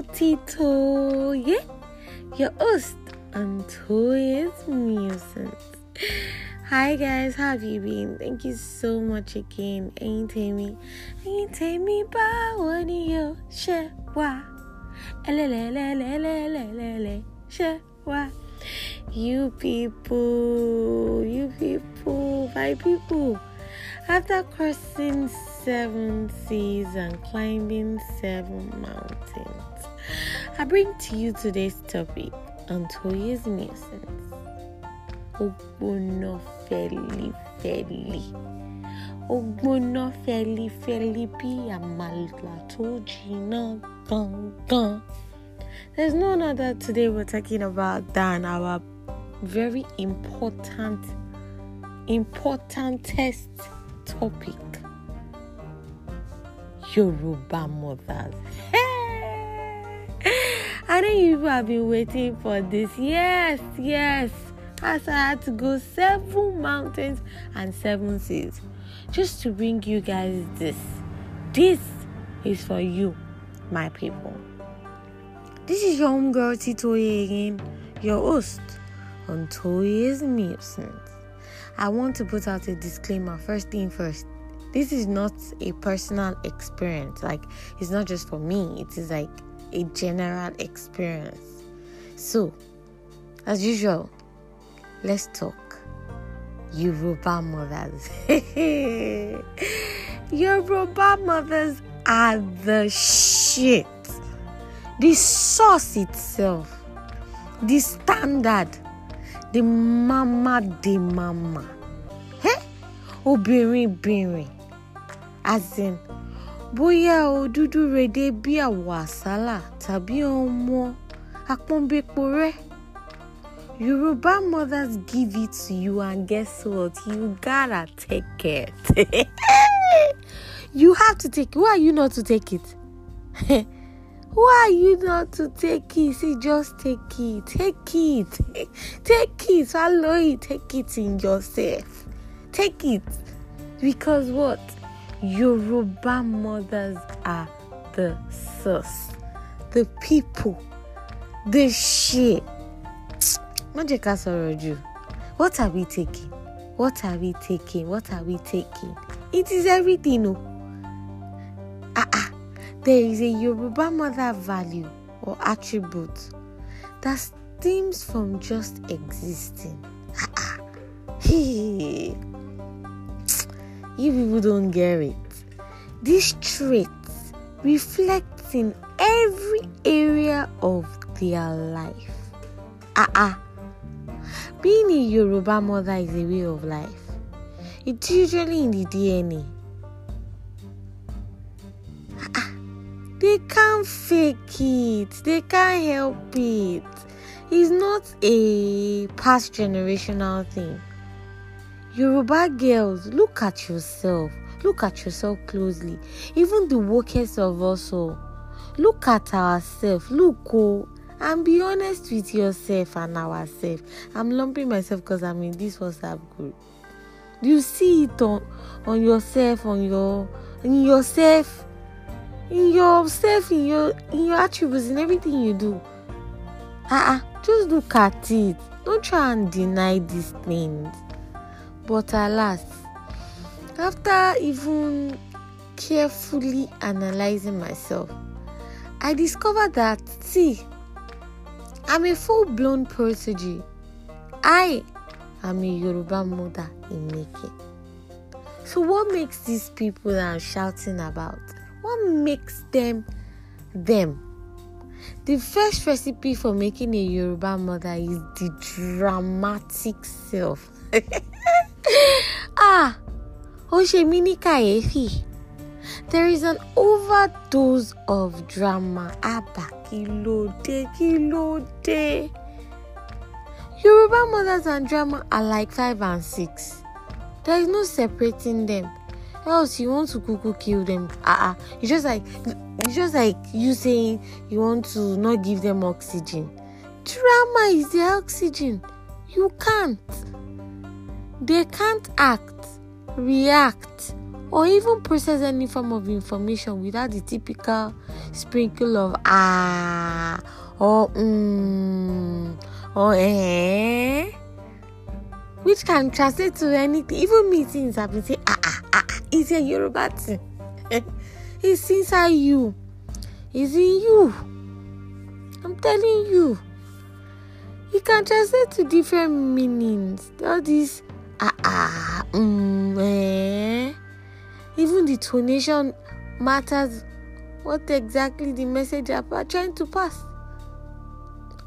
girl Tito, yeah, your host on Toye's Musings. Hi guys, how have you been? Thank you so much again. Ain't me, ain't me, báwo ni o ṣe wà? Elelelelelelele ṣe wà? You people, you people, my people. After crossing seven seas and climbing seven mountains, I bring to you today's topic on Toye's Musings. Ogbono feli feli. Ogbono feli feli bí àmàlà tó jiná gangan. There's no other today we're talking about than our very important, important test topic. Yoruba mothers. I know you have been waiting for this. Yes, yes. As I had to go seven mountains and seven seas just to bring you guys this. This is for you, my people. This is your home girl Titoye again, your host on Toye's Musings. I want to put out a disclaimer first thing first. This is not a personal experience. Like, it's not just for me, it is like a general experience. So, as usual, let's talk. Yoruba mothers. Yoruba mothers are the shit. The source itself, the standard, the mama de mama. Eh? Obìnrin bìnrin. As in, bóyá o redé bí àwọ̀ àsálà tàbí ọmọ apọ́nbépo rẹ̀. Yoruba mothers give it to you, and guess what? You gotta take it. you have to take it. Who are you not to take it? Why are you not to take it? See, just take it. Take it. Take it. Swallow it. Take it in yourself. Take it. Because what? Yoruba mothers are the source, the people, the shit. má jẹ́ what are we taking? What are we taking? What are we taking? It is everything ah ah there is a Yoruba mother value or attribute that stems from just existing. Ah ah you people don't get it these traits reflect in every area of their life ah ah being a Yoruba mother is a way of life. It's usually in the DNA. Ah, they can't fake it. They can't help it. It's not a past generational thing. Yoruba girls, look at yourself. Look at yourself closely. Even the workers of us all. Look at ourselves. Look, oh and be honest with yourself and ourselves. I'm lumping myself because I'm in this WhatsApp group. You see it on on yourself, on your in yourself, in yourself, in your in your attributes, in everything you do. Ah, uh-uh, just look at it. Don't try and deny these things. But alas, after even carefully analyzing myself, I discovered that see I'm a full blown prodigy. I am a Yoruba mother in making. So, what makes these people that I'm shouting about? What makes them them? The first recipe for making a Yoruba mother is the dramatic self. ah, Oshemini Kayefi. There is an overdose of drama. Abba, kilode, kilode. Yoruba mothers and drama are like five and six. There is no separating them. Else you want to cuckoo kill them. Ah, uh-uh. it's just like it's just like you saying you want to not give them oxygen. Drama is the oxygen. You can't. They can't act, react, or even process any form of information without the typical sprinkle of ah or mm or eh which can translate to anything. Even meetings have been saying ah ah ah it's a Yoruba thing? It's inside you. It's in you. I'm telling you. It can translate to different meanings. All these ah ah mm, eh even the tonation matters what exactly the message are trying to pass.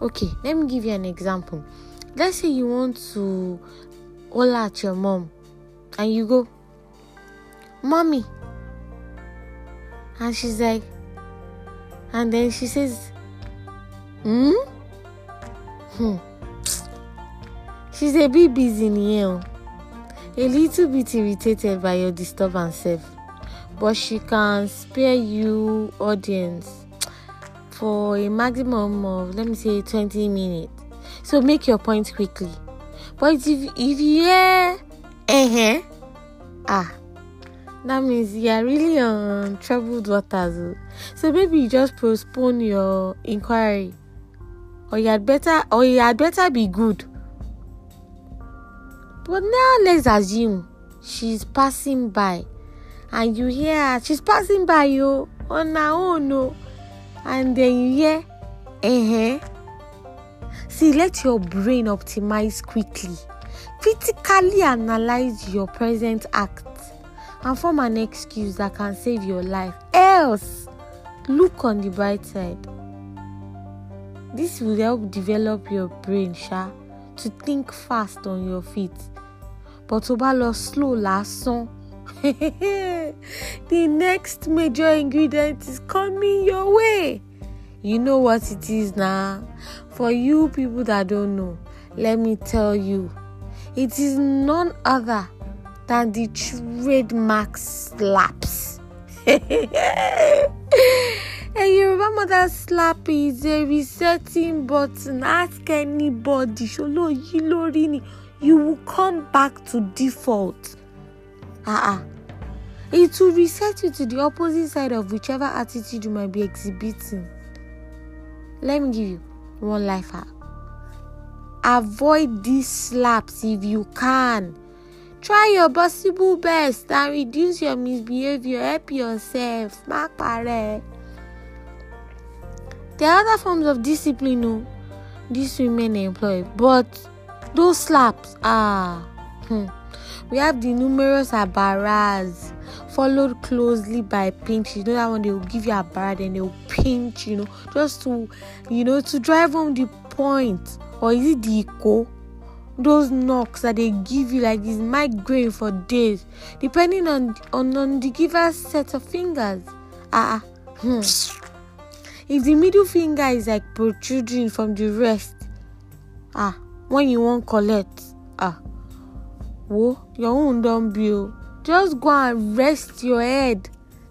Okay, let me give you an example. Let's say you want to holler at your mom and you go, Mommy. And she's like, and then she says, Hmm? Hmm. She's a bit busy in here a little bit irritated by your disturbance but she can spare you audience for a maximum of let me say 20 minutes. So make your point quickly. But if if you hear uh-huh ah that means you are really on troubled waters so maybe you just postpone your inquiry or you had better or you had better be good but now let's assume she's passing by and you hear her, she's passing by you on her own, no, and then you hear, eh, See, let your brain optimize quickly. Critically analyze your present act and form an excuse that can save your life. Else, look on the bright side. This will help develop your brain, Sha, to think fast on your feet but tó bá lọ slow lásán the next major ingredient is coming your way. You know what it is now for you people that don't know let me tell you it is none other than the trademark slaps. A Yoruba mother slap is a resetting button. Ask anybody ṣolo yí lórí ni you will come back to default. Ah, uh-uh. It will reset you to the opposite side of whichever attitude you might be exhibiting. Let me give you one life hack. Avoid these slaps if you can. Try your possible best and reduce your misbehavior. Help yourself. Mark There are other forms of discipline, no, these women employ, but those slaps, ah, hmm. we have the numerous abaras followed closely by pinch. You know that one they will give you a bar, then they will pinch, you know, just to, you know, to drive home the point. Or is it the echo? Those knocks that they give you like this migraine for days, depending on on, on the giver's set of fingers. Ah, ah, hmm. If the middle finger is like protruding from the rest, ah, when you wan collect ah wo your own don be o just go and rest your head.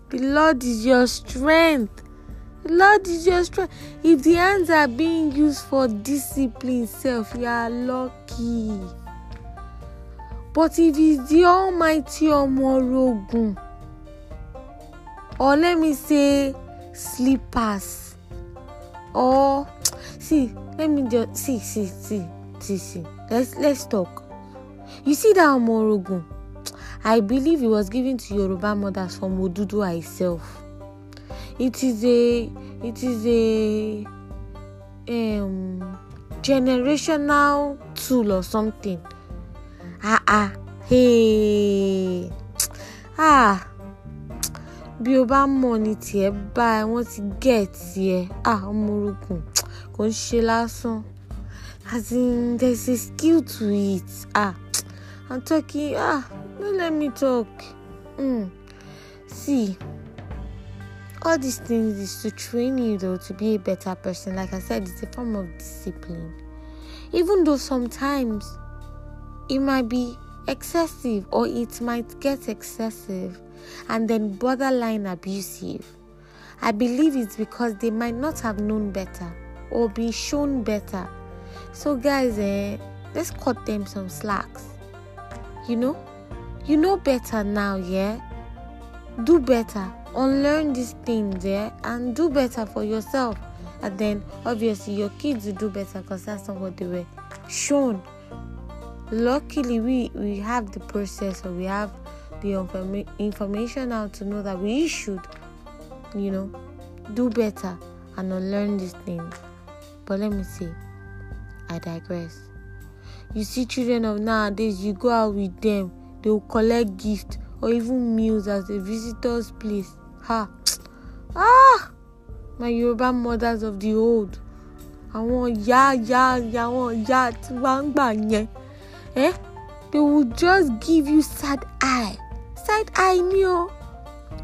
The lord is your strength. The lord is your strength. If the hands are being used for discipline sef you are lucky. But if it's the almighty omorogun or let me say slippers or see let me just see see see TC. Let's let's talk. You see that Omorogun? I believe it was given to Yoruba mothers from Oduduwa itself. It is a it is a um generational tool or something. Ah ah hey ah bí o bá mọ̀ ní tiẹ̀ báyìí wọ́n ti gẹ̀ tiẹ̀ ah Omorogun kò ń ṣe lásán. As in there's a skill to it. Ah i'm talking ah don't let me talk. Mm. see all these things is to train you though to be a better person. Like i said it's a form of discipline. Even though sometimes it might be excessive or it might get excessive and then borderline abusive. I believe it's because they might not have known better or been shown better so, guys, eh, let's cut them some slacks. You know, you know better now, yeah. do better, unlearn these things, yeah, and do better for yourself. And then obviously your kids will do better because that's not what they were shown. Luckily, we we have the process or we have the informa- information now to know that we should, you know, do better and unlearn these things. But let me see. I digress. You see children of nowadays, you go out with them, they will collect gifts or even meals at a visitor's place. Ha! Ah! My Yoruba mothers of the old. Àwọn ìyá ìyá ìyá àwọn ìyá tí wọ́n ń gbà yẹn. Eh? They will just give you sad eye. Side eye ni o.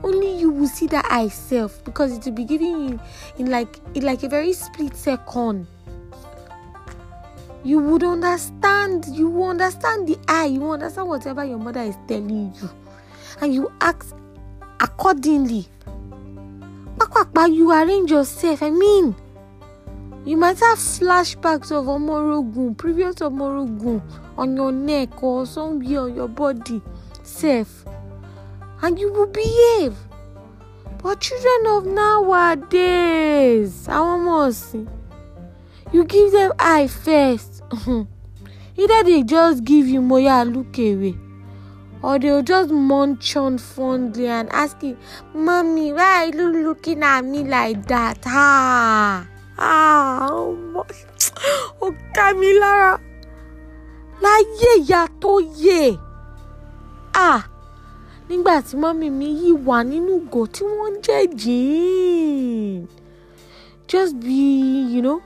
Only you will see that eye self because it will be giving you in like in like a very split second. You would understand. You understand the eye. You understand whatever your mother is telling you, and you act accordingly. Pakpakpa, you arrange yourself. I mean, you might have flashbacks of Omorogun, previous Omorogun on your neck or somewhere on your body, safe, and you will behave. But children of nowadays, àwọn ọmọ ọ̀sìn, you give them eye first. Either they just give you moya look away, or they'll just munch on fondly and ask you, Mommy, why are you looking at me like that? Ah, ah, oh, oh, Camila, láyé ìyá tó yè. Ah, nígbà tí mọ́mí mi yìí wà nínú ìgò tí wọ́n jẹ́ jíìn. Just be, you know,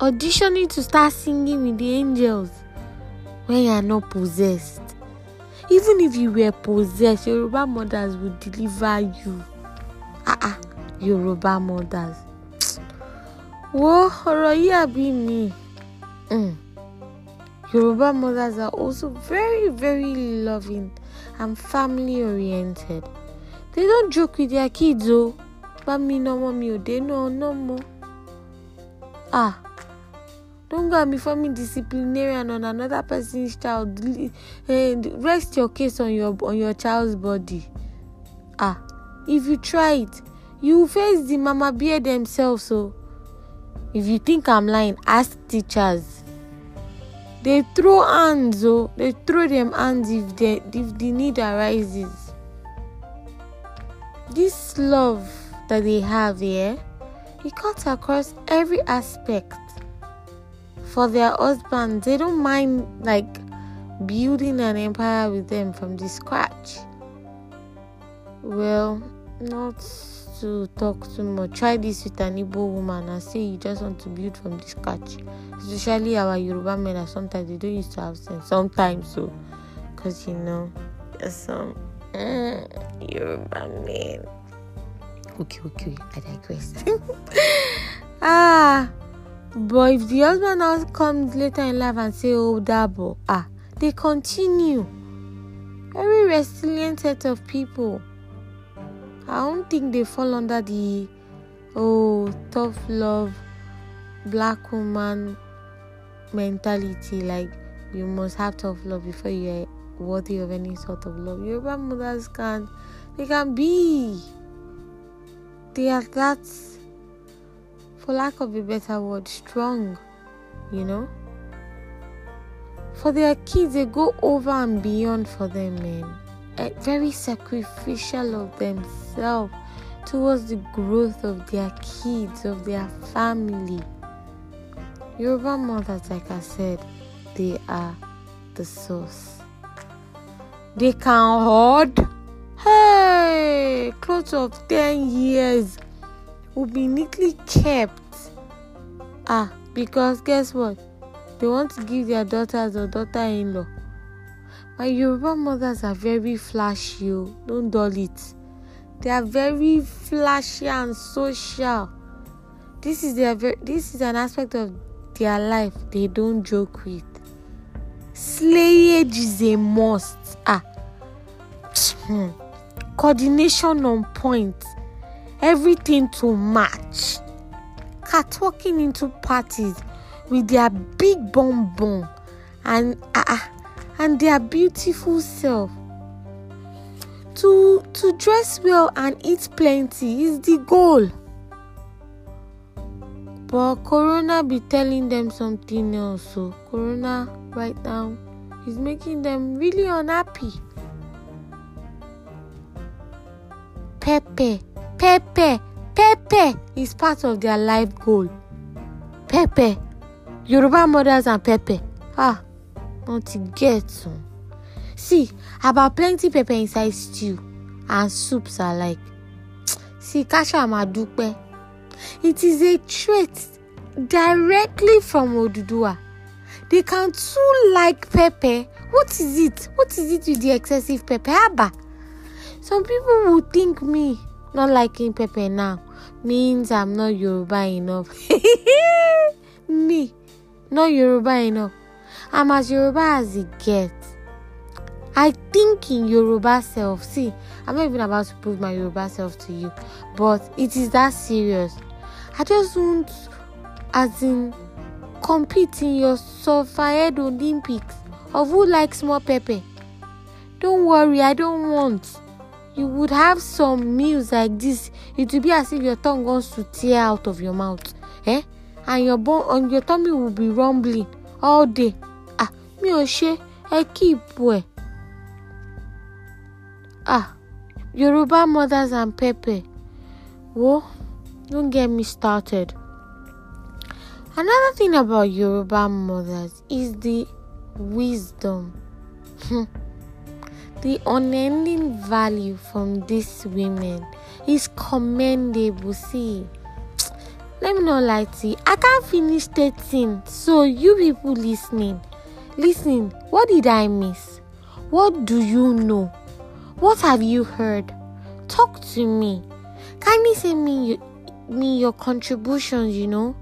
auditioning to start singing with the angels when you are not possessed. Even if you were possessed, Yoruba mothers will deliver you. Ah ah, Yoruba mothers. Wo ọ̀rọ̀ yìí àbí mi. Mm. Yoruba mothers are also very, very loving and family oriented. They don't joke with their kids, oh. Bá mi ná ọmọ mi ò dénú ọ̀nà mọ́. Ah, don't go and be forming disciplinarian on another person's child. Eh, rest your case on your on your child's body. Ah, if you try it, you face the mama bear themselves. So, if you think I'm lying, ask teachers. They throw hands, oh, they throw them hands if they if the need arises. This love that they have here, it cuts across every aspect. For their husbands, they don't mind like building an empire with them from the scratch. Well, not to talk too much. Try this with an Igbo woman and say you just want to build from the scratch. Especially our Yoruba men, are sometimes they don't used to have sense. Sometimes so, because you know, there's some mm, Yoruba men. Okay, okay, I digress. ah, but if the husband now comes later in life and say, "Oh, double," ah, they continue. Very resilient set of people. I don't think they fall under the oh tough love black woman mentality like you must have tough love before you're worthy of any sort of love. Yoruba mothers can they can be they are that for lack of a better word strong, you know. For their kids they go over and beyond for them man very sacrificial of themselves towards the growth of their kids, of their family. Yoruba mothers, like I said, they are the source. They can hold, hey, close of 10 years will be neatly kept. Ah, because guess what? They want to give their daughters or daughter in law my Yoruba mothers are very flashy, oh. don't dull it. They are very flashy and social. This is their very, this is an aspect of their life they don't joke with. Slayage is a must. Ah, hmm. coordination on point, everything to match. Cat walking into parties with their big bum and. Uh, and their beautiful self to to dress well and eat plenty is the goal but corona be telling them something else so corona right now is making them really unhappy Pepe, Pepe, Pepe is part of their life goal. Pepe, Yoruba mothers and Pepe. Ah, not to get to. See, about plenty pepper inside stew and soups are like. See, Kasha Madupe. It is a trait directly from Oduduwa. They can too like pepper. What is it? What is it with the excessive pepper? Abba. Some people would think me not liking pepper now means I'm not Yoruba enough. me, not Yoruba enough. I'm as Yoruba as it gets. I think in Yoruba self. See, I'm not even about to prove my Yoruba self to you, but it is that serious. I just want, as in, compete in your Sophied Olympics of who likes more pepper. Don't worry, I don't want. You would have some meals like this. It will be as if your tongue wants to tear out of your mouth, eh? And your bone, and your tummy will be rumbling all day. Ah, mi ò ṣe, ẹ keep ẹ. Ah, Yoruba mothers and pepper. Whoa, don't get me started. Another thing about Yoruba mothers is the wisdom. The unending value from these women is commendable. See, let me not lie to you. I can't finish stating. So, you people listening, listen, what did I miss? What do you know? What have you heard? Talk to me. Kindly send me your, me your contributions, you know.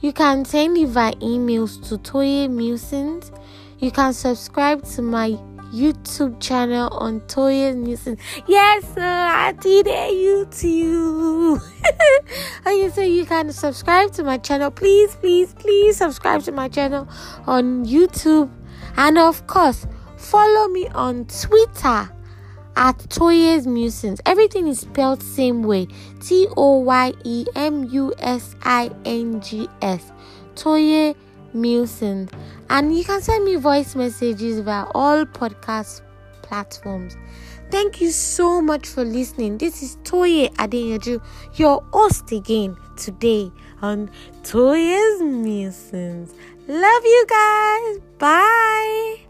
You can send it via emails to Toye Musings. You can subscribe to my YouTube channel on Toya Nielsen. Yes, I did it, YouTube. okay, so you can subscribe to my channel. Please, please, please subscribe to my channel on YouTube. And of course, follow me on Twitter at Toyes Musings. Everything is spelled same way. T O Y E M U S I N G S. Toye Musings. And you can send me voice messages via all podcast platforms. Thank you so much for listening. This is Toye Adeyanju, your host again today on Toye's Musings. Love you guys. Bye.